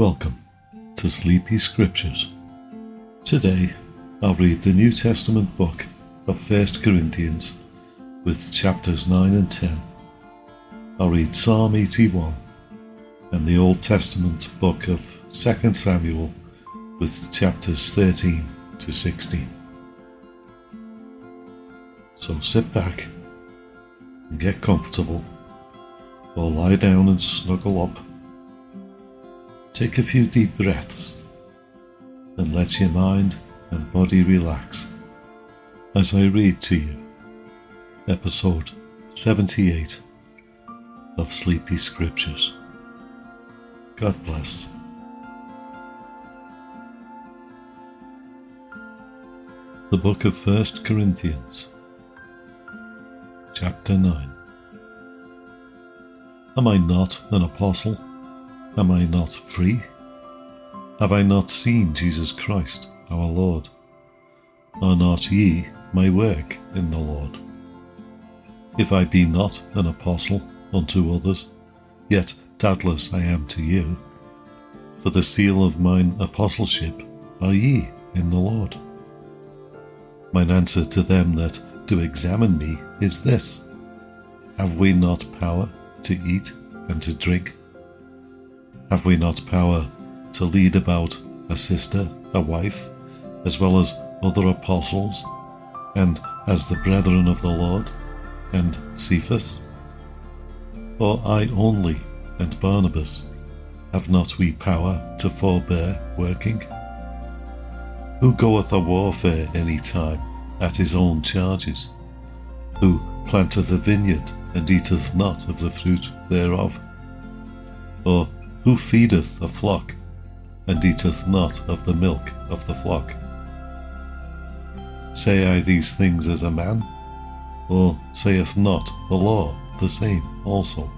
Welcome to Sleepy Scriptures. Today I'll read the New Testament book of 1 Corinthians with chapters 9 and 10. I'll read Psalm 81 and the Old Testament book of 2 Samuel with chapters 13 to 16. So sit back and get comfortable or lie down and snuggle up Take a few deep breaths and let your mind and body relax as I read to you episode 78 of Sleepy Scriptures. God bless. The Book of First Corinthians, Chapter 9. Am I not an apostle? Am I not free? Have I not seen Jesus Christ, our Lord? Are not ye my work in the Lord? If I be not an apostle unto others, yet doubtless I am to you. For the seal of mine apostleship are ye in the Lord. Mine answer to them that do examine me is this Have we not power to eat and to drink? Have we not power to lead about a sister, a wife, as well as other apostles, and as the brethren of the Lord, and Cephas? Or I only, and Barnabas, have not we power to forbear working? Who goeth a warfare any time at his own charges? Who planteth a vineyard and eateth not of the fruit thereof? Or who feedeth a flock, and eateth not of the milk of the flock? Say I these things as a man? Or saith not the law the same also?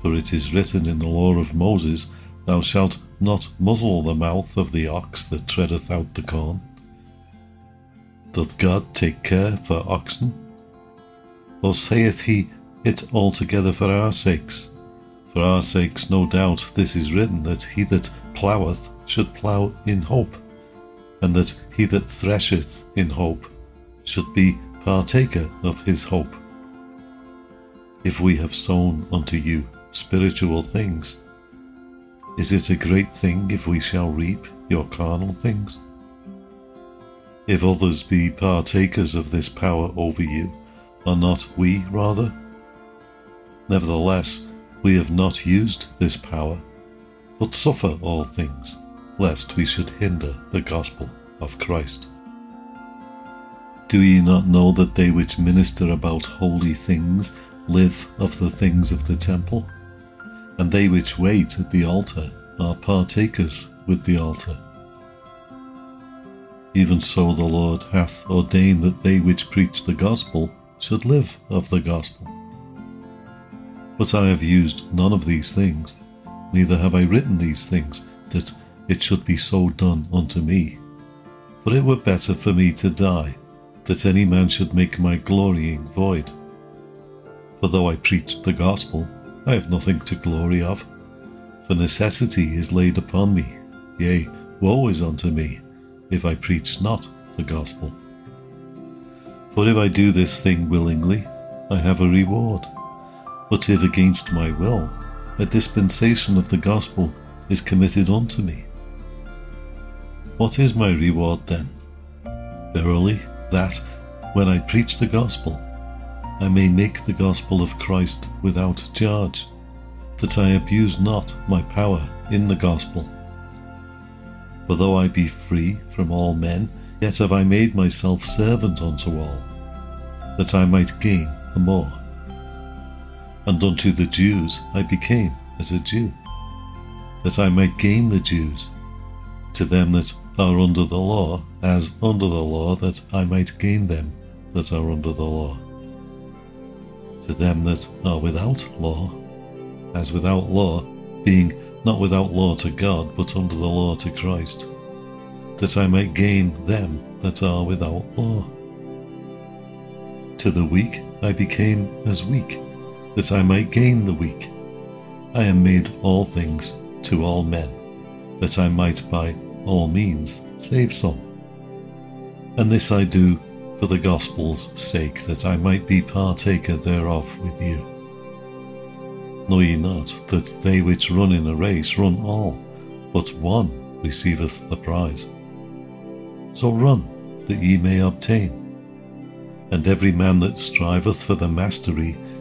For it is written in the law of Moses, Thou shalt not muzzle the mouth of the ox that treadeth out the corn. Doth God take care for oxen? Or saith he it altogether for our sakes? For our sakes, no doubt, this is written that he that plougheth should plough in hope, and that he that thresheth in hope should be partaker of his hope. If we have sown unto you spiritual things, is it a great thing if we shall reap your carnal things? If others be partakers of this power over you, are not we rather? Nevertheless, we have not used this power, but suffer all things, lest we should hinder the gospel of Christ. Do ye not know that they which minister about holy things live of the things of the temple? And they which wait at the altar are partakers with the altar. Even so the Lord hath ordained that they which preach the gospel should live of the gospel. But I have used none of these things, neither have I written these things, that it should be so done unto me. For it were better for me to die, that any man should make my glorying void. For though I preach the gospel, I have nothing to glory of. For necessity is laid upon me, yea, woe is unto me, if I preach not the gospel. For if I do this thing willingly, I have a reward but if against my will, a dispensation of the gospel is committed unto me. What is my reward then? Verily, that, when I preach the gospel, I may make the gospel of Christ without charge, that I abuse not my power in the gospel. For though I be free from all men, yet have I made myself servant unto all, that I might gain the more and unto the Jews I became as a Jew, that I might gain the Jews. To them that are under the law, as under the law, that I might gain them that are under the law. To them that are without law, as without law, being not without law to God, but under the law to Christ, that I might gain them that are without law. To the weak I became as weak that I might gain the weak. I am made all things to all men, that I might by all means save some. And this I do for the gospel's sake, that I might be partaker thereof with you. Know ye not that they which run in a race run all, but one receiveth the prize? So run, that ye may obtain. And every man that striveth for the mastery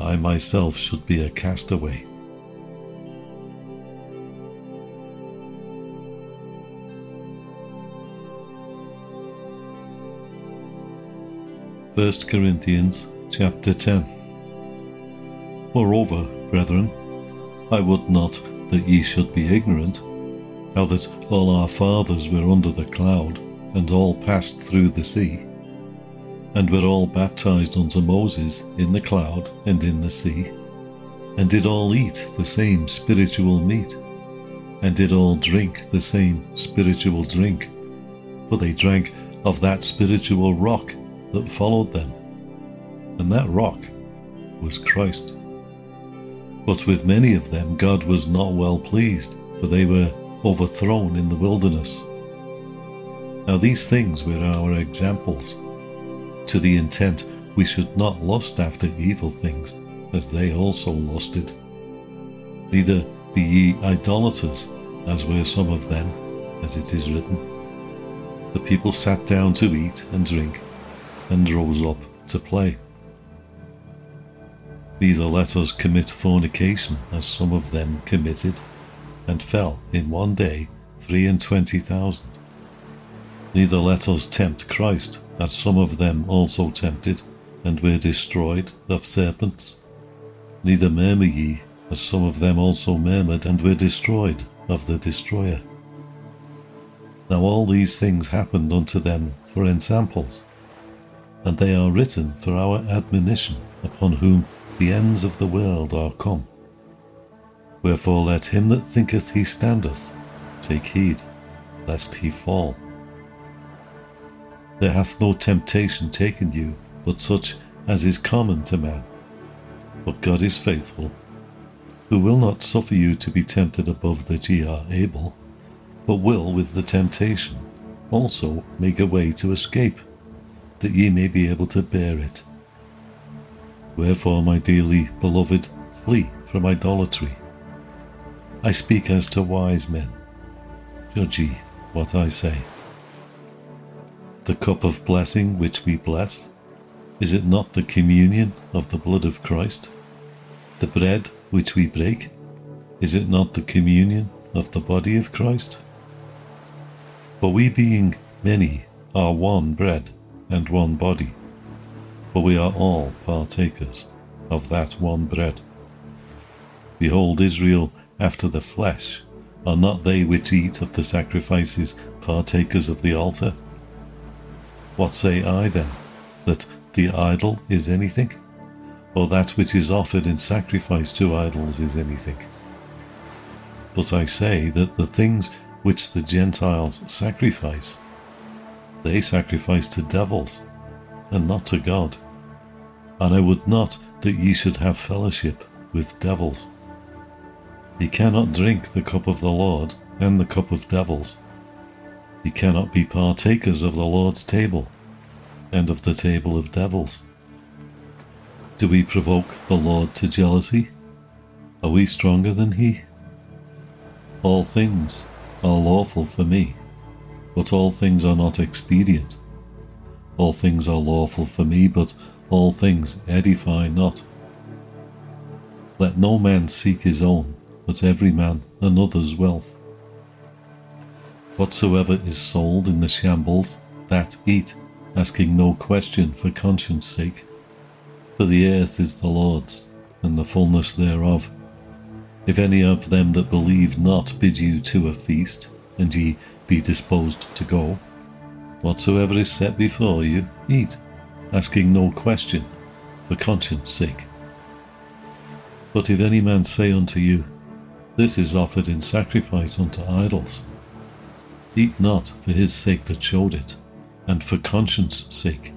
I myself should be a castaway. 1 Corinthians chapter 10. Moreover, brethren, I would not that ye should be ignorant, how that all our fathers were under the cloud, and all passed through the sea, and were all baptized unto Moses in the cloud and in the sea, and did all eat the same spiritual meat, and did all drink the same spiritual drink, for they drank of that spiritual rock that followed them, and that rock was Christ. But with many of them God was not well pleased, for they were overthrown in the wilderness. Now these things were our examples, to the intent we should not lust after evil things, as they also lusted. Neither be ye idolaters, as were some of them, as it is written. The people sat down to eat and drink and rose up to play. Neither let us commit fornication, as some of them committed, and fell in one day three and twenty thousand. Neither let us tempt Christ, as some of them also tempted, and were destroyed of serpents. Neither murmur ye, as some of them also murmured, and were destroyed of the destroyer. Now all these things happened unto them for ensamples and they are written for our admonition, upon whom the ends of the world are come. Wherefore let him that thinketh he standeth take heed, lest he fall. There hath no temptation taken you, but such as is common to man. But God is faithful, who will not suffer you to be tempted above that ye are able, but will with the temptation also make a way to escape that ye may be able to bear it. Wherefore, my dearly beloved, flee from idolatry. I speak as to wise men. Judge ye what I say. The cup of blessing which we bless, is it not the communion of the blood of Christ? The bread which we break, is it not the communion of the body of Christ? For we being many are one bread and one body, for we are all partakers of that one bread. Behold, Israel after the flesh, are not they which eat of the sacrifices partakers of the altar? What say I then? That the idol is anything? Or that which is offered in sacrifice to idols is anything? But I say that the things which the Gentiles sacrifice they sacrifice to devils, and not to God. And I would not that ye should have fellowship with devils. Ye cannot drink the cup of the Lord and the cup of devils. Ye cannot be partakers of the Lord's table and of the table of devils. Do we provoke the Lord to jealousy? Are we stronger than he? All things are lawful for me, but all things are not expedient. All things are lawful for me, but all things edify not. Let no man seek his own, but every man another's wealth. Whatsoever is sold in the shambles, that eat, asking no question for conscience sake. For the earth is the Lord's, and the fullness thereof. If any of them that believe not bid you to a feast, and ye be disposed to go. Whatsoever is set before you, eat, asking no question, for conscience sake. But if any man say unto you, This is offered in sacrifice unto idols, eat not for his sake that showed it, and for conscience sake,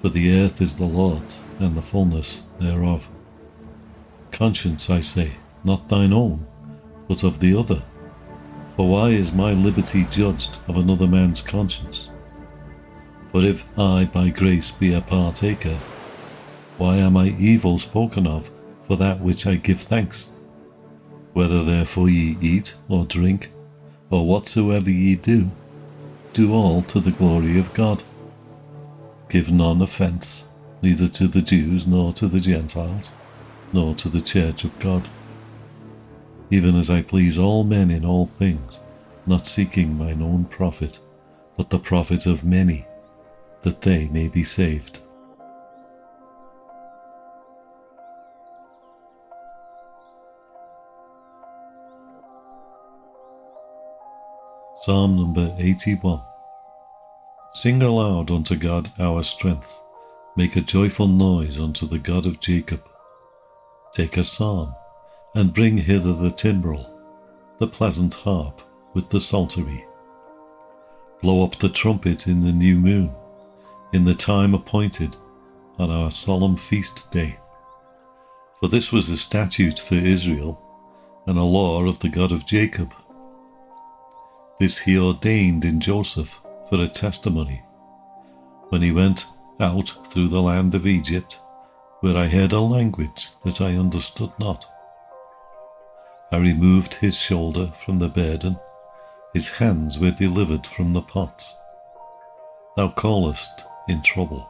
for the earth is the Lord's, and the fullness thereof. Conscience, I say, not thine own, but of the other. For why is my liberty judged of another man's conscience? For if I by grace be a partaker, why am I evil spoken of for that which I give thanks? Whether therefore ye eat or drink, or whatsoever ye do, do all to the glory of God. Give none offence, neither to the Jews nor to the Gentiles, nor to the church of God. Even as I please all men in all things, not seeking mine own profit, but the profit of many, that they may be saved. Psalm number 81 Sing aloud unto God our strength, make a joyful noise unto the God of Jacob. Take a psalm, and bring hither the timbrel, the pleasant harp with the psaltery. Blow up the trumpet in the new moon, in the time appointed, on our solemn feast day. For this was a statute for Israel, and a law of the God of Jacob this he ordained in Joseph for a testimony. When he went out through the land of Egypt, where I heard a language that I understood not. I removed his shoulder from the burden, his hands were delivered from the pots. Thou callest in trouble,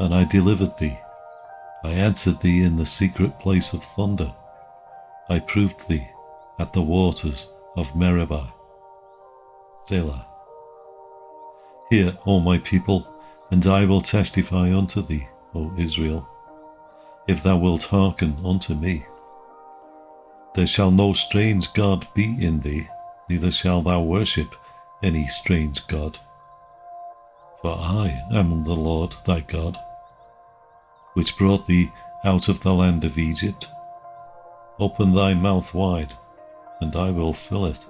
and I delivered thee. I answered thee in the secret place of thunder. I proved thee at the waters of Meribah. Selah. Hear, O my people, and I will testify unto thee, O Israel, if thou wilt hearken unto me. There shall no strange God be in thee, neither shalt thou worship any strange God. For I am the Lord thy God, which brought thee out of the land of Egypt. Open thy mouth wide, and I will fill it.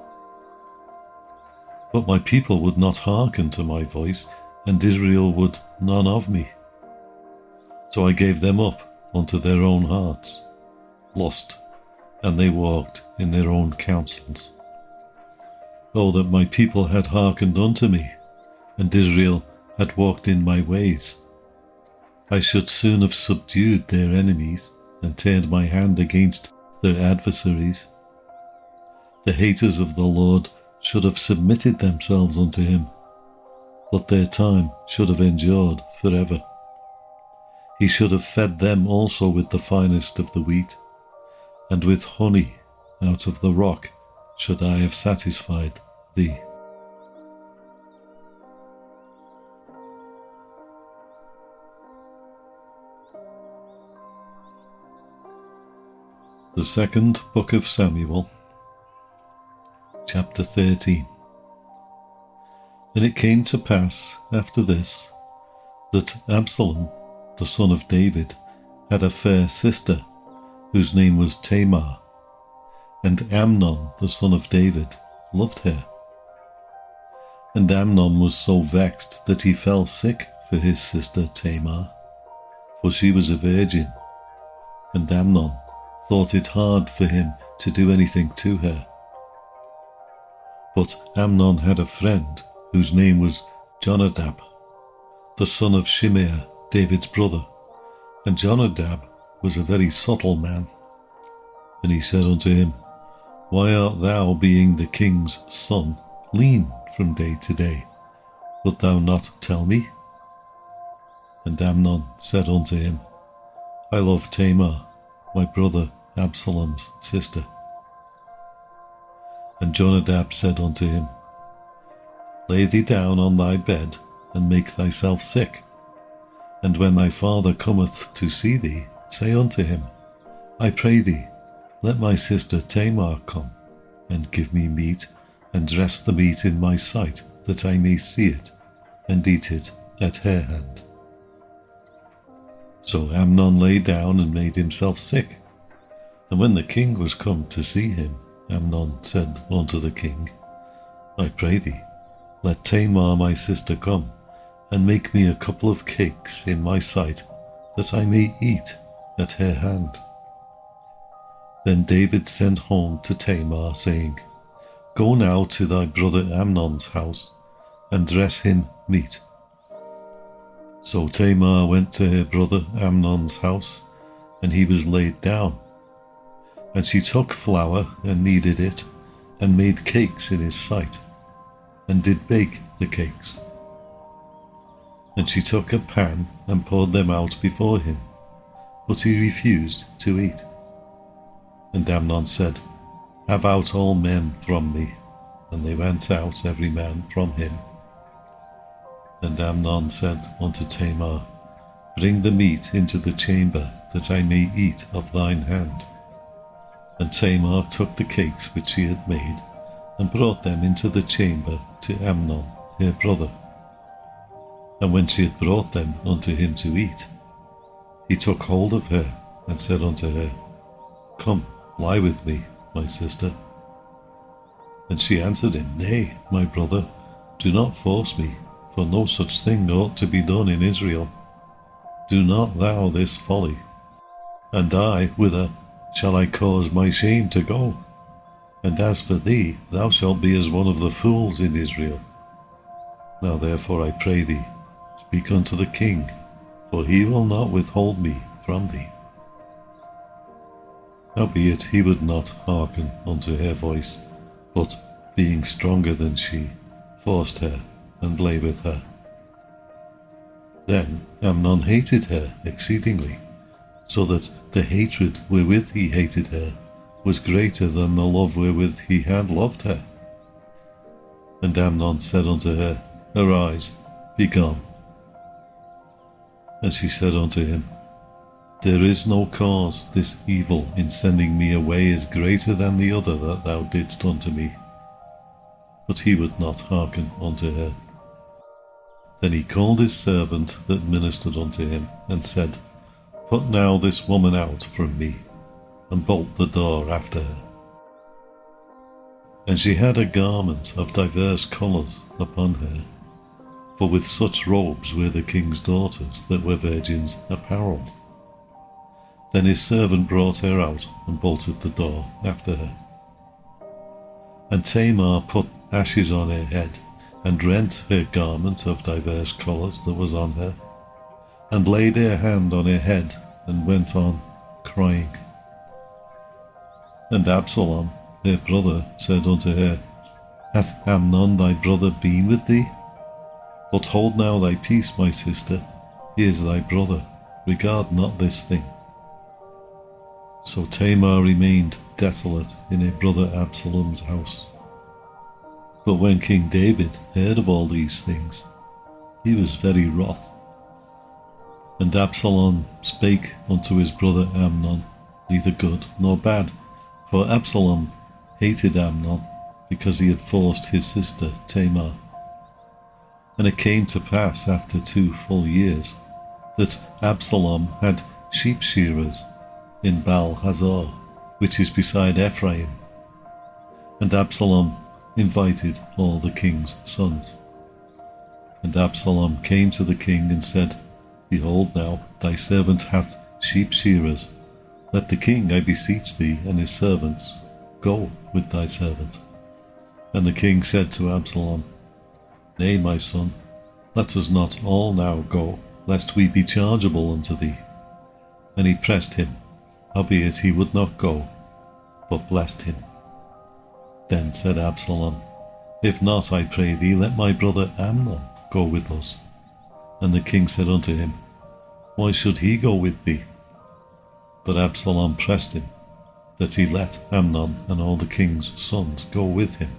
But my people would not hearken to my voice, and Israel would none of me. So I gave them up unto their own hearts, lost, and they walked in their own counsels. Oh, that my people had hearkened unto me, and Israel had walked in my ways. I should soon have subdued their enemies and turned my hand against their adversaries. The haters of the Lord should have submitted themselves unto him, but their time should have endured forever. He should have fed them also with the finest of the wheat, and with honey out of the rock should I have satisfied thee. The Second Book of Samuel chapter 13. And it came to pass after this that Absalom, the son of David, had a fair sister, whose name was Tamar, and Amnon, the son of David, loved her. And Amnon was so vexed that he fell sick for his sister Tamar, for she was a virgin, and Amnon thought it hard for him to do anything to her. But Amnon had a friend whose name was Jonadab, the son of Shimeah, David's brother. And Jonadab was a very subtle man. And he said unto him, Why art thou, being the king's son, lean from day to day? Wilt thou not tell me? And Amnon said unto him, I love Tamar, my brother Absalom's sister. And Jonadab said unto him, Lay thee down on thy bed, and make thyself sick. And when thy father cometh to see thee, say unto him, I pray thee, let my sister Tamar come, and give me meat and dress the meat in my sight, that I may see it, and eat it at her hand. So Amnon lay down and made himself sick. And when the king was come to see him, Amnon said unto the king, I pray thee, let Tamar my sister come, and make me a couple of cakes in my sight, that I may eat at her hand. Then David sent home to Tamar, saying, Go now to thy brother Amnon's house, and dress him meat. So Tamar went to her brother Amnon's house, and he was laid down. And she took flour and kneaded it, and made cakes in his sight, and did bake the cakes. And she took a pan and poured them out before him, but he refused to eat. And Amnon said, Have out all men from me. And they went out every man from him. And Amnon said unto Tamar, Bring the meat into the chamber, that I may eat of thine hand. And Tamar took the cakes which she had made, and brought them into the chamber to Amnon her brother. And when she had brought them unto him to eat, he took hold of her, and said unto her, Come, lie with me, my sister. And she answered him, Nay, my brother, do not force me, for no such thing ought to be done in Israel. Do not thou this folly. And I, whither shall I cause my shame to go? And as for thee, thou shalt be as one of the fools in Israel. Now therefore I pray thee, speak unto the king, for he will not withhold me from thee. Howbeit he would not hearken unto her voice, but, being stronger than she, forced her and lay with her. Then Amnon hated her exceedingly, so that the hatred wherewith he hated her was greater than the love wherewith he had loved her. And Amnon said unto her, Arise, be gone. And she said unto him, There is no cause, this evil in sending me away is greater than the other that thou didst unto me. But he would not hearken unto her. Then he called his servant that ministered unto him, and said, Put now this woman out from me, and bolt the door after her. And she had a garment of divers colours upon her, for with such robes were the king's daughters that were virgins apparelled. Then his servant brought her out and bolted the door after her. And Tamar put ashes on her head and rent her garment of divers colours that was on her, and laid her hand on her head, and went on crying. And Absalom, her brother, said unto her, Hath Amnon thy brother been with thee? But hold now thy peace, my sister, he is thy brother, regard not this thing. So Tamar remained desolate in her brother Absalom's house. But when King David heard of all these things, he was very wroth. And Absalom spake unto his brother Amnon, neither good nor bad, for Absalom hated Amnon because he had forced his sister Tamar. And it came to pass after two full years that Absalom had sheep shearers in Baal Hazor, which is beside Ephraim. And Absalom invited all the king's sons. And Absalom came to the king and said, Behold now, thy servant hath sheep shearers. Let the king, I beseech thee, and his servants go with thy servant. And the king said to Absalom, Nay, my son, let us not all now go, lest we be chargeable unto thee. And he pressed him, howbeit he would not go, but blessed him. Then said Absalom, If not, I pray thee, let my brother Amnon go with us. And the king said unto him, Why should he go with thee? But Absalom pressed him, that he let Amnon and all the king's sons go with him.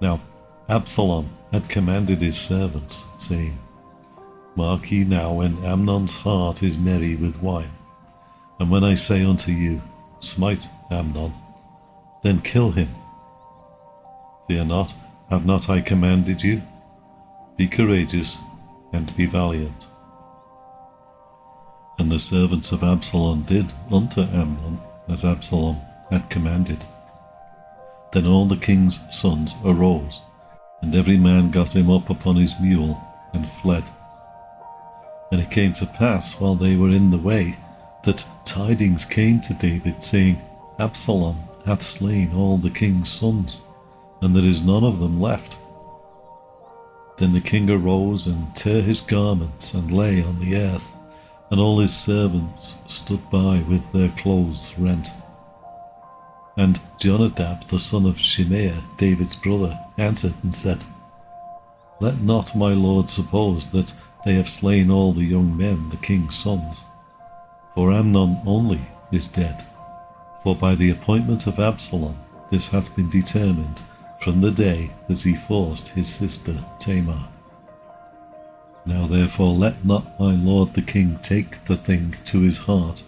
Now Absalom had commanded his servants, saying, Mark ye now when Amnon's heart is merry with wine, and when I say unto you, Smite Amnon, then kill him. Fear not, have not I commanded you? Be courageous and be valiant. And the servants of Absalom did unto Amnon as Absalom had commanded. Then all the king's sons arose, and every man got him up upon his mule and fled. And it came to pass while they were in the way that tidings came to David, saying, Absalom hath slain all the king's sons, and there is none of them left. Then the king arose and tore his garments and lay on the earth, and all his servants stood by with their clothes rent. And Jonadab the son of Shimeah, David's brother, answered and said, Let not my lord suppose that they have slain all the young men, the king's sons. For Amnon only is dead. For by the appointment of Absalom this hath been determined from the day that he forced his sister Tamar. Now therefore let not my lord the king take the thing to his heart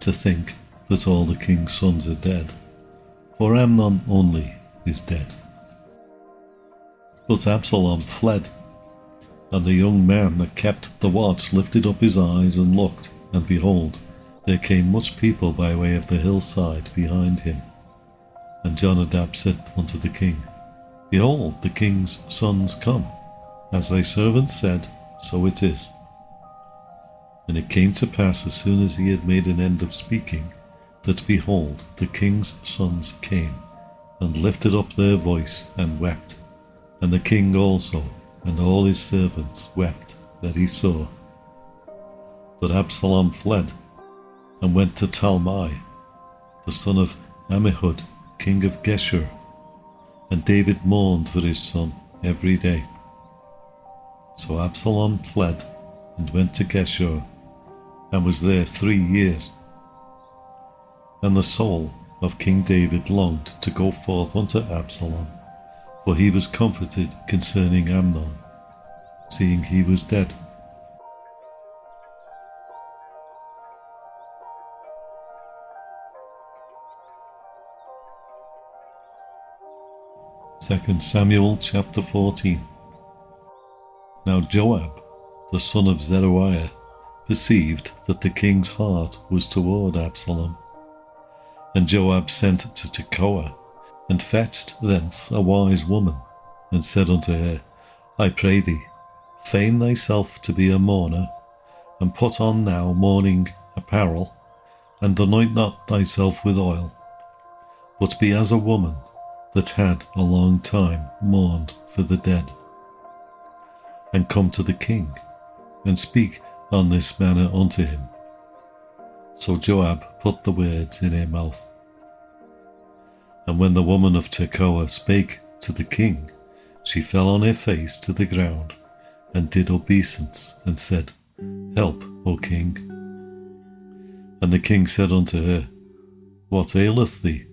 to think that all the king's sons are dead for Amnon only is dead. But Absalom fled, and the young man that kept the watch lifted up his eyes and looked, and behold, there came much people by way of the hillside behind him. And Jonadab said unto the king, Behold, the king's sons come. As thy servant said, so it is. And it came to pass as soon as he had made an end of speaking, that behold, the king's sons came, and lifted up their voice, and wept. And the king also, and all his servants, wept that he saw. But Absalom fled, and went to Talmai, the son of Ammihud, king of Geshur. And David mourned for his son every day. So Absalom fled, and went to Geshur, and was there three years. And the soul of King David longed to go forth unto Absalom, for he was comforted concerning Amnon, seeing he was dead. Second Samuel chapter 14 Now Joab, the son of Zeruiah, perceived that the king's heart was toward Absalom. And Joab sent to Tekoa, and fetched thence a wise woman, and said unto her, I pray thee, feign thyself to be a mourner, and put on now mourning apparel, and anoint not thyself with oil, but be as a woman that had a long time mourned for the dead. And come to the king, and speak on this manner unto him. So Joab put the words in her mouth. And when the woman of Tekoa spake to the king, she fell on her face to the ground, and did obeisance, and said, Help, O king. And the king said unto her, What aileth thee?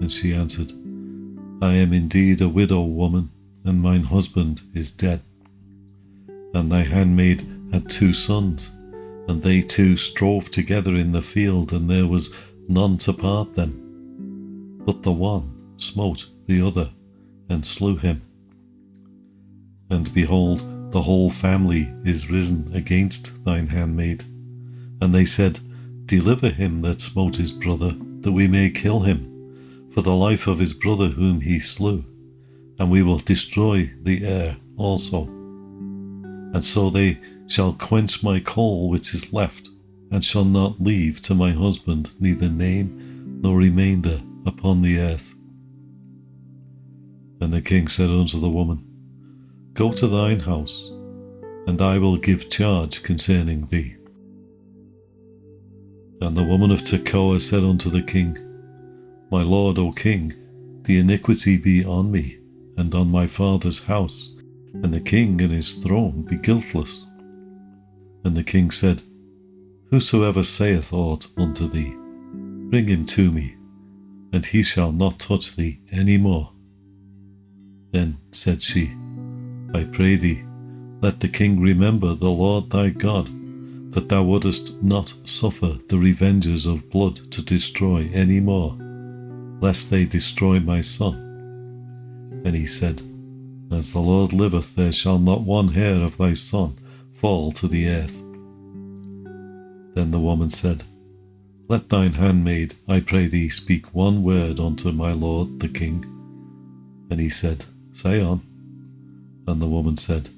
And she answered, I am indeed a widow woman, and mine husband is dead. And thy handmaid had two sons, and they two strove together in the field, and there was none to part them. But the one smote the other, and slew him. And behold, the whole family is risen against thine handmaid. And they said, Deliver him that smote his brother, that we may kill him, for the life of his brother whom he slew, and we will destroy the heir also. And so they shall quench my coal which is left, and shall not leave to my husband neither name nor remainder upon the earth. And the king said unto the woman, Go to thine house, and I will give charge concerning thee. And the woman of Tekoa said unto the king, My lord, O king, the iniquity be on me, and on my father's house, and the king and his throne be guiltless. And the king said, Whosoever saith aught unto thee, bring him to me, and he shall not touch thee any more. Then said she, I pray thee, let the king remember the Lord thy God, that thou wouldest not suffer the revengers of blood to destroy any more, lest they destroy my son. And he said, As the Lord liveth, there shall not one hair of thy son fall to the earth. Then the woman said, Let thine handmaid, I pray thee, speak one word unto my lord the king. And he said, Say on. And the woman said,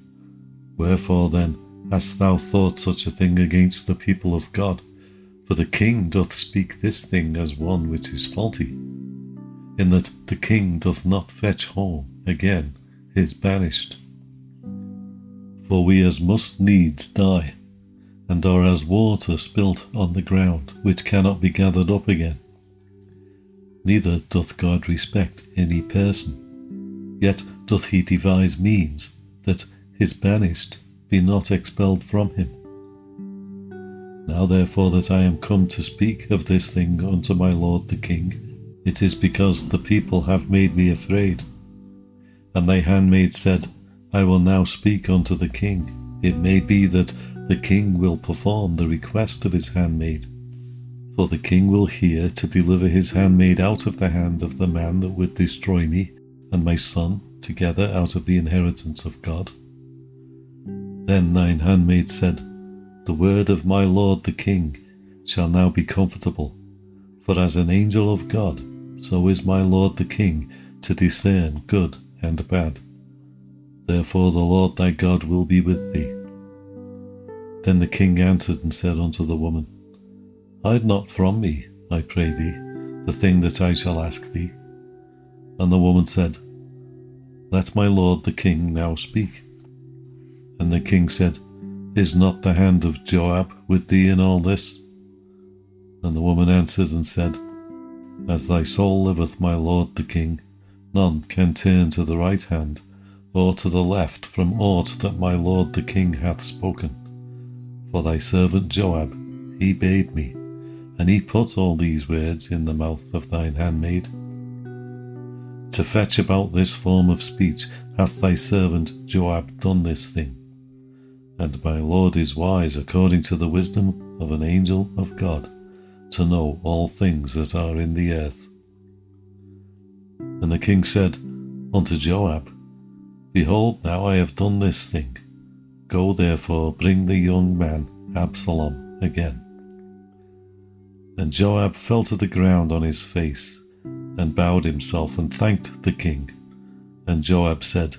Wherefore then hast thou thought such a thing against the people of God? For the king doth speak this thing as one which is faulty, in that the king doth not fetch home again his banished. For we as must needs die, and are as water spilt on the ground, which cannot be gathered up again. Neither doth God respect any person, yet doth he devise means that his banished be not expelled from him. Now therefore that I am come to speak of this thing unto my lord the king, it is because the people have made me afraid. And thy handmaid said, I will now speak unto the king. It may be that the king will perform the request of his handmaid. For the king will hear to deliver his handmaid out of the hand of the man that would destroy me and my son together out of the inheritance of God. Then thine handmaid said, The word of my lord the king shall now be comfortable, for as an angel of God, so is my lord the king to discern good and bad. Therefore the Lord thy God will be with thee. Then the king answered and said unto the woman, Hide not from me, I pray thee, the thing that I shall ask thee. And the woman said, Let my lord the king now speak. And the king said, Is not the hand of Joab with thee in all this? And the woman answered and said, As thy soul liveth, my lord the king, none can turn to the right hand or to the left from aught that my lord the king hath spoken. For thy servant Joab, he bade me, and he put all these words in the mouth of thine handmaid. To fetch about this form of speech hath thy servant Joab done this thing and my Lord is wise according to the wisdom of an angel of God, to know all things that are in the earth. And the king said unto Joab, Behold, now I have done this thing. Go therefore, bring the young man Absalom again. And Joab fell to the ground on his face, and bowed himself, and thanked the king. And Joab said,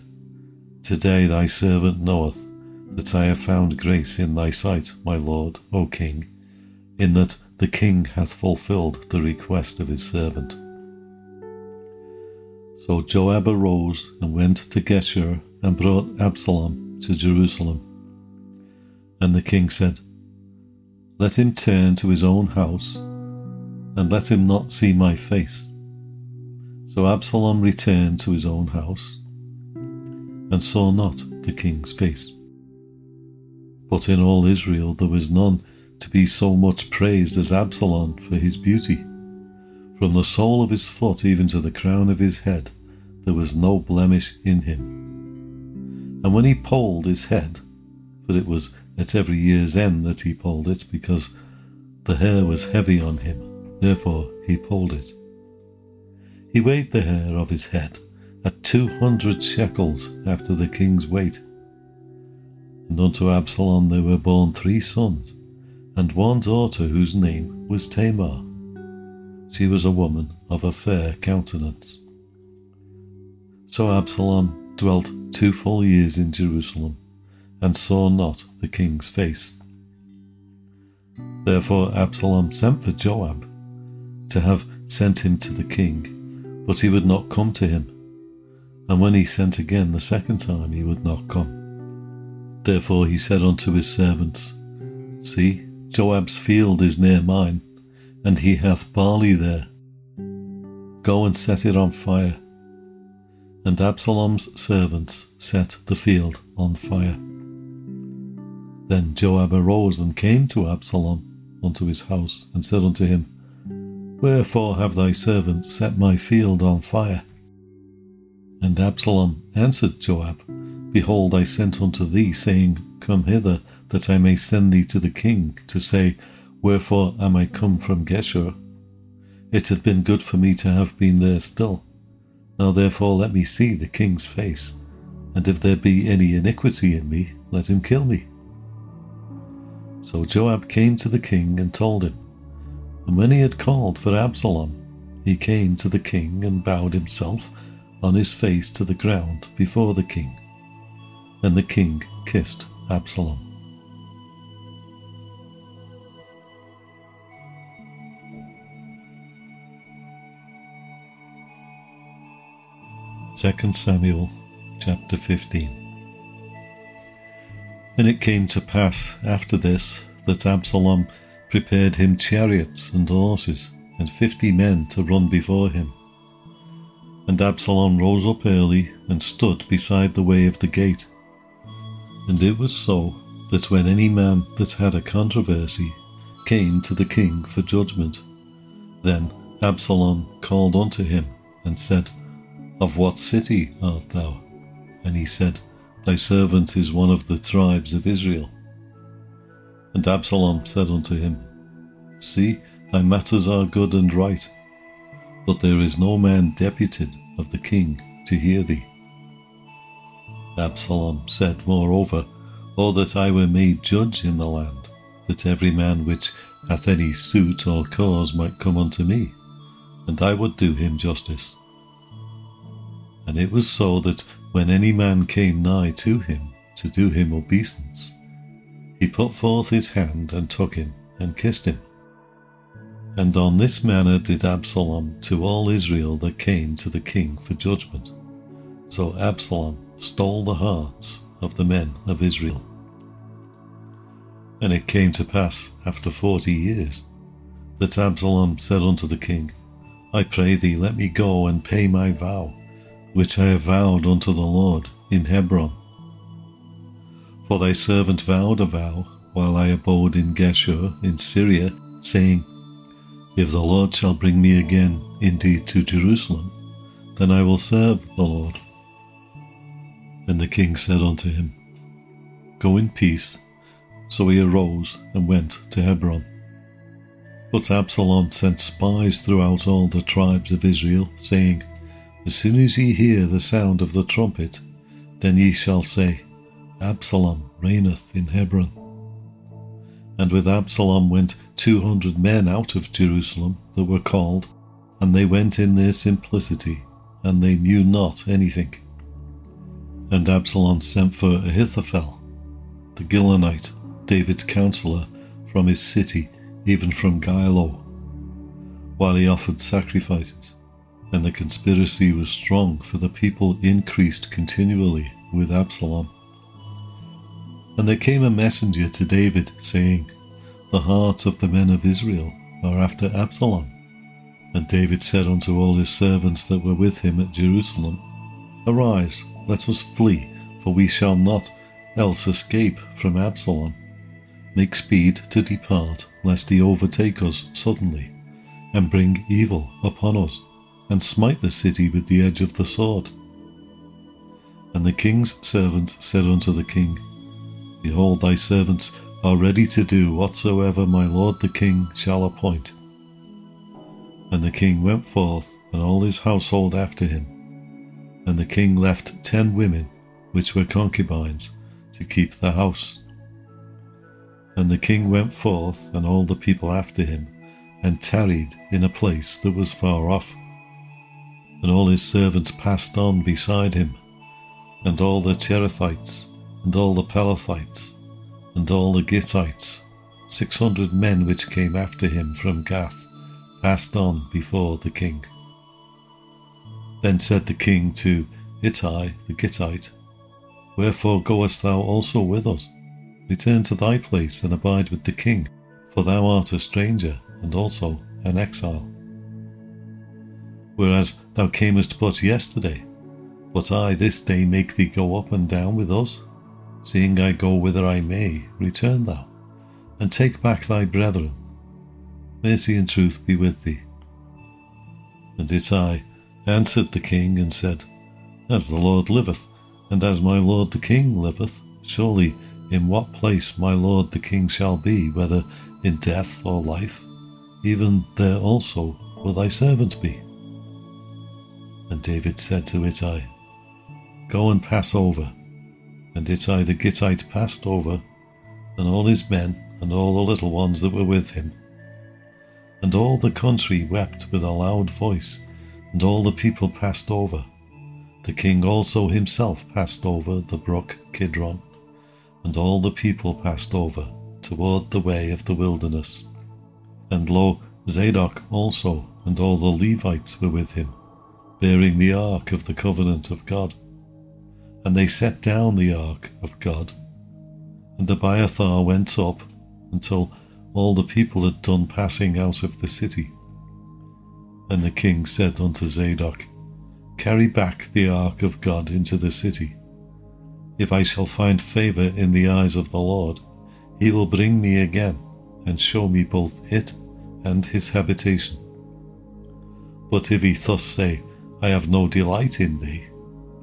Today thy servant knoweth that I have found grace in thy sight, my lord, O king, in that the king hath fulfilled the request of his servant. So Joab arose and went to Geshur and brought Absalom to Jerusalem. And the king said, Let him turn to his own house, and let him not see my face. So Absalom returned to his own house, and saw not the king's face. But in all Israel there was none to be so much praised as Absalom for his beauty. From the sole of his foot even to the crown of his head, there was no blemish in him. And when he polled his head, for it was at every year's end that he polled it, because the hair was heavy on him, therefore he polled it. He weighed the hair of his head at two hundred shekels after the king's weight and unto Absalom there were born three sons, and one daughter whose name was Tamar. She was a woman of a fair countenance. So Absalom dwelt two full years in Jerusalem, and saw not the king's face. Therefore Absalom sent for Joab to have sent him to the king, but he would not come to him. And when he sent again the second time, he would not come. Therefore he said unto his servants, See, Joab's field is near mine, and he hath barley there. Go and set it on fire. And Absalom's servants set the field on fire. Then Joab arose and came to Absalom unto his house, and said unto him, Wherefore have thy servants set my field on fire? And Absalom answered Joab, Behold, I sent unto thee, saying, Come hither, that I may send thee to the king, to say, Wherefore am I come from Geshur? It had been good for me to have been there still, Now therefore let me see the king's face, and if there be any iniquity in me, let him kill me. So Joab came to the king and told him. And when he had called for Absalom, he came to the king and bowed himself on his face to the ground before the king. And the king kissed Absalom. Second Samuel chapter 15 And it came to pass after this that Absalom prepared him chariots and horses and fifty men to run before him. And Absalom rose up early and stood beside the way of the gate. And it was so that when any man that had a controversy came to the king for judgment, then Absalom called unto him and said, Of what city art thou? And he said, Thy servant is one of the tribes of Israel. And Absalom said unto him, See, Thy matters are good and right, but there is no man deputed of the king to hear thee. Absalom said, moreover, O that I were made judge in the land, that every man which hath any suit or cause might come unto me, and I would do him justice. And it was so that when any man came nigh to him to do him obeisance, he put forth his hand and took him and kissed him. And on this manner did Absalom to all Israel that came to the king for judgment. So Absalom stole the hearts of the men of Israel. And it came to pass after forty years that Absalom said unto the king, I pray thee, let me go and pay my vow, which I have vowed unto the Lord in Hebron. For thy servant vowed a vow while I abode in Geshur in Syria, saying, if the Lord shall bring me again indeed to Jerusalem, then I will serve the Lord. And the king said unto him, Go in peace. So he arose and went to Hebron. But Absalom sent spies throughout all the tribes of Israel, saying, As soon as ye hear the sound of the trumpet, then ye shall say, Absalom reigneth in Hebron. And with Absalom went two hundred men out of Jerusalem that were called, and they went in their simplicity, and they knew not anything. And Absalom sent for Ahithophel, the Gilonite, David's counselor, from his city, even from Giloh, while he offered sacrifices. And the conspiracy was strong, for the people increased continually with Absalom. And there came a messenger to David, saying, The hearts of the men of Israel are after Absalom. And David said unto all his servants that were with him at Jerusalem, Arise, let us flee, for we shall not else escape from Absalom. Make speed to depart, lest he overtake us suddenly, and bring evil upon us, and smite the city with the edge of the sword. And the king's servants said unto the king, Behold, thy servants are ready to do whatsoever my lord the king shall appoint. And the king went forth, and all his household after him. And the king left ten women, which were concubines, to keep the house. And the king went forth, and all the people after him, and tarried in a place that was far off. And all his servants passed on beside him, and all the Cherethites, and all the Pelethites, and all the Gittites, six hundred men which came after him from Gath, passed on before the king. Then said the king to Ittai the Gittite, Wherefore goest thou also with us? Return to thy place and abide with the king, for thou art a stranger and also an exile. Whereas thou camest but yesterday, but I this day make thee go up and down with us? Seeing I go whither I may, return thou, and take back thy brethren. Mercy and truth be with thee. And Ittai answered the king and said, As the Lord liveth, and as my lord the king liveth, surely in what place my lord the king shall be, whether in death or life, even there also will thy servant be. And David said to Ittai, Go and pass over. And Ittai the Gittite passed over, and all his men, and all the little ones that were with him. And all the country wept with a loud voice, and all the people passed over. The king also himself passed over the brook Kidron, and all the people passed over toward the way of the wilderness. And lo, Zadok also and all the Levites were with him, bearing the ark of the covenant of God. And they set down the ark of God. And Abiathar went up until all the people had done passing out of the city. And the king said unto Zadok, Carry back the ark of God into the city. If I shall find favour in the eyes of the Lord, he will bring me again and show me both it and his habitation. But if he thus say, I have no delight in thee,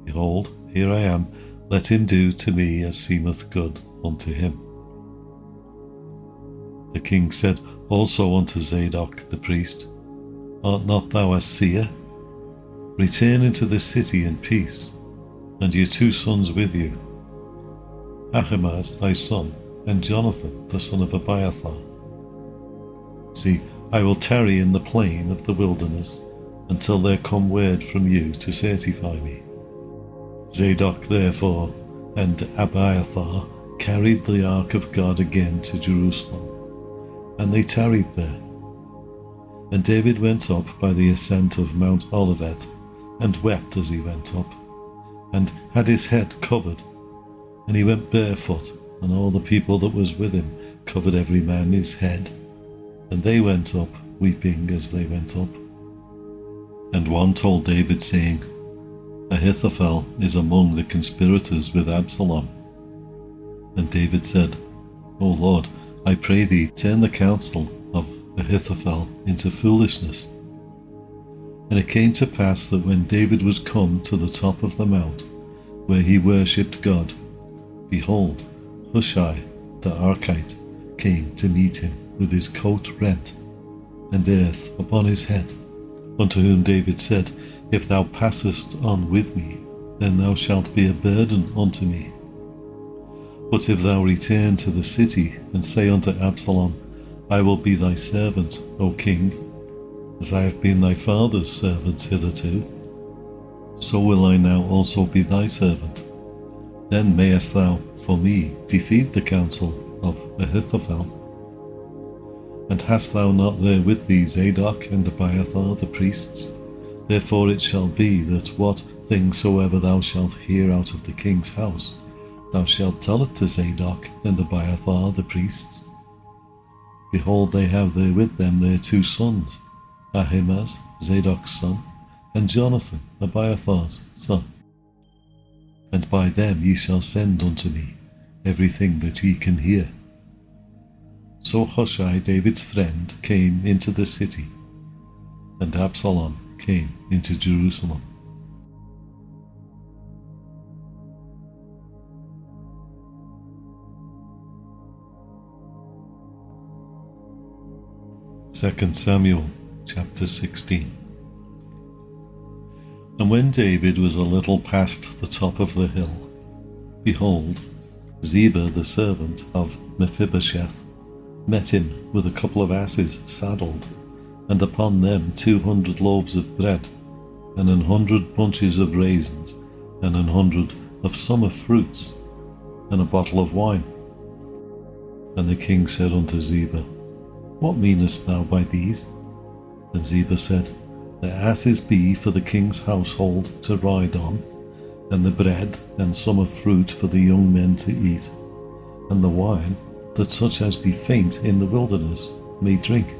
behold, here I am, let him do to me as seemeth good unto him. The king said also unto Zadok the priest, Art not thou a seer? Return into the city in peace, and your two sons with you, Ahimaaz thy son, and Jonathan the son of Abiathar. See, I will tarry in the plain of the wilderness until there come word from you to certify me. Zadok therefore and Abiathar carried the ark of God again to Jerusalem, and they tarried there. And David went up by the ascent of Mount Olivet, and wept as he went up, and had his head covered, and he went barefoot, and all the people that was with him covered every man his head, and they went up, weeping as they went up. And one told David, saying, Ahithophel is among the conspirators with Absalom. And David said, O Lord, I pray thee, turn the counsel of Ahithophel into foolishness. And it came to pass that when David was come to the top of the mount, where he worshipped God, behold, Hushai the Archite came to meet him with his coat rent and earth upon his head unto whom David said, If thou passest on with me, then thou shalt be a burden unto me. But if thou return to the city, and say unto Absalom, I will be thy servant, O king, as I have been thy father's servant hitherto, so will I now also be thy servant. Then mayest thou, for me, defeat the counsel of Ahithophel and hast thou not there with thee Zadok and Abiathar the priests? Therefore it shall be that what thing soever thou shalt hear out of the king's house, thou shalt tell it to Zadok and Abiathar the priests. Behold, they have there with them their two sons, Ahimaaz, Zadok's son, and Jonathan, Abiathar's son. And by them ye shall send unto me everything that ye can hear. So Hushai, David's friend, came into the city, and Absalom came into Jerusalem. Second Samuel chapter 16 And when David was a little past the top of the hill, behold, Ziba the servant of Mephibosheth met him with a couple of asses saddled, and upon them two hundred loaves of bread, and an hundred bunches of raisins, and an hundred of summer fruits, and a bottle of wine. And the king said unto Ziba, What meanest thou by these? And Ziba said, The asses be for the king's household to ride on, and the bread and summer fruit for the young men to eat, and the wine that such as be faint in the wilderness may drink.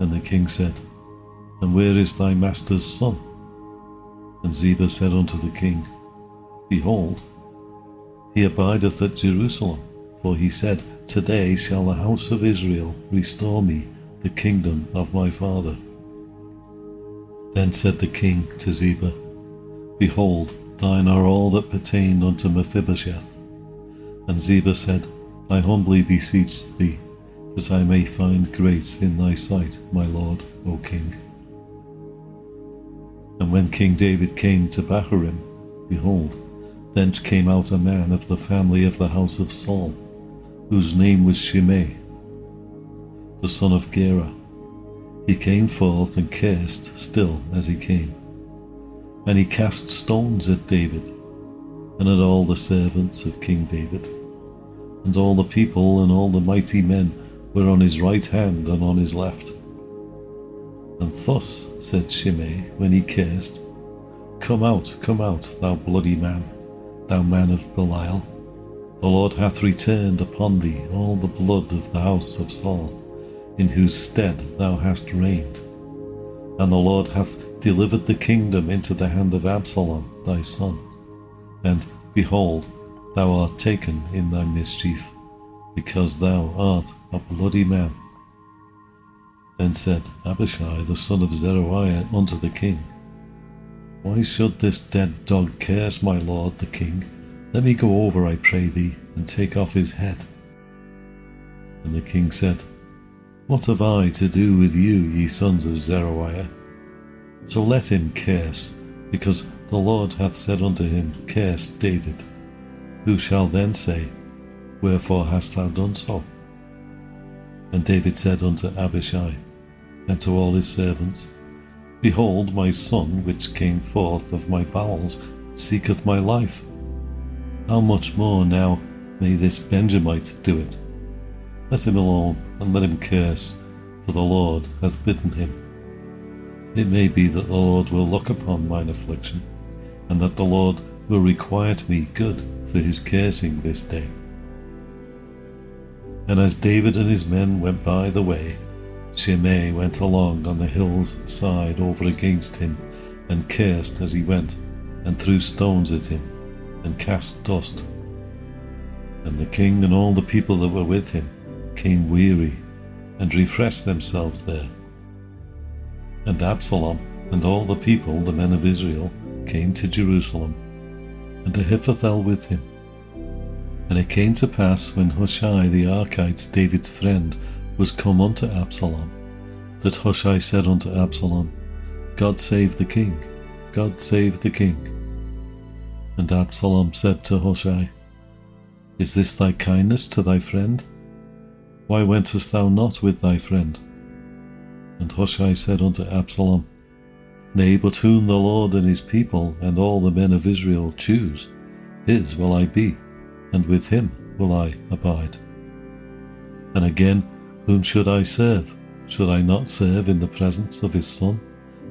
And the king said, And where is thy master's son? And Ziba said unto the king, Behold, he abideth at Jerusalem, for he said, Today shall the house of Israel restore me the kingdom of my father. Then said the king to Ziba, Behold, thine are all that pertain unto Mephibosheth. And Ziba said, I humbly beseech thee, that I may find grace in thy sight, my lord, O king. And when King David came to Bahurim, behold, thence came out a man of the family of the house of Saul, whose name was Shimei, the son of Gera. He came forth and cursed still as he came. And he cast stones at David, and at all the servants of King David. And all the people and all the mighty men were on his right hand and on his left. And thus said Shimei when he cursed, Come out, come out, thou bloody man, thou man of Belial. The Lord hath returned upon thee all the blood of the house of Saul, in whose stead thou hast reigned. And the Lord hath delivered the kingdom into the hand of Absalom thy son. And, behold, thou art taken in thy mischief, because thou art a bloody man. Then said Abishai the son of Zeruiah unto the king, Why should this dead dog curse my lord the king? Let me go over, I pray thee, and take off his head. And the king said, What have I to do with you, ye sons of Zeruiah? So let him curse, because the Lord hath said unto him, Curse David. Who shall then say, Wherefore hast thou done so? And David said unto Abishai, and to all his servants, Behold, my son, which came forth of my bowels, seeketh my life. How much more now may this Benjamite do it? Let him alone, and let him curse, for the Lord hath bidden him. It may be that the Lord will look upon mine affliction, and that the Lord will requite me good for his cursing this day. And as David and his men went by the way, Shimei went along on the hill's side over against him, and cursed as he went, and threw stones at him, and cast dust. And the king and all the people that were with him came weary, and refreshed themselves there. And Absalom and all the people, the men of Israel, came to Jerusalem, and Ahithophel with him. And it came to pass when Hushai the Archite, David's friend, was come unto Absalom, that Hushai said unto Absalom, God save the king, God save the king. And Absalom said to Hushai, Is this thy kindness to thy friend? Why wentest thou not with thy friend? And Hushai said unto Absalom, Nay, but whom the Lord and his people and all the men of Israel choose, his will I be, and with him will I abide. And again, whom should I serve? Should I not serve in the presence of his son,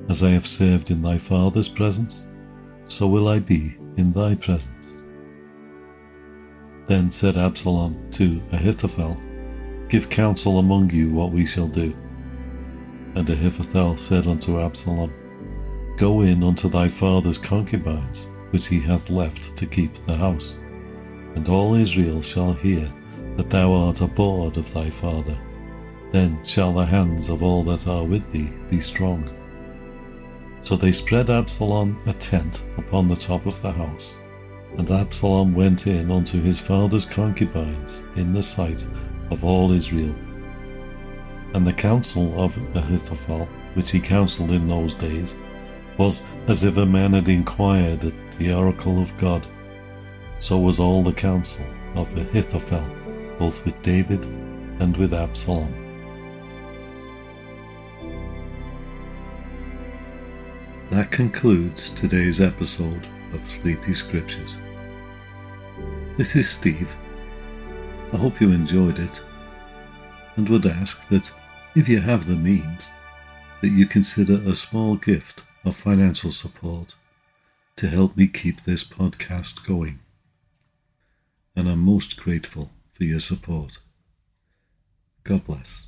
as I have served in thy father's presence? So will I be in thy presence. Then said Absalom to Ahithophel, Give counsel among you what we shall do. And Ahithophel said unto Absalom, Go in unto thy father's concubines, which he hath left to keep the house, and all Israel shall hear that thou art abhorred of thy father then shall the hands of all that are with thee be strong. So they spread Absalom a tent upon the top of the house, and Absalom went in unto his father's concubines in the sight of all Israel. And the counsel of Ahithophel, which he counselled in those days, was as if a man had inquired at the oracle of God. So was all the counsel of Ahithophel, both with David and with Absalom. That concludes today's episode of Sleepy Scriptures. This is Steve. I hope you enjoyed it and would ask that if you have the means, that you consider a small gift financial support to help me keep this podcast going. And I'm most grateful for your support. God bless.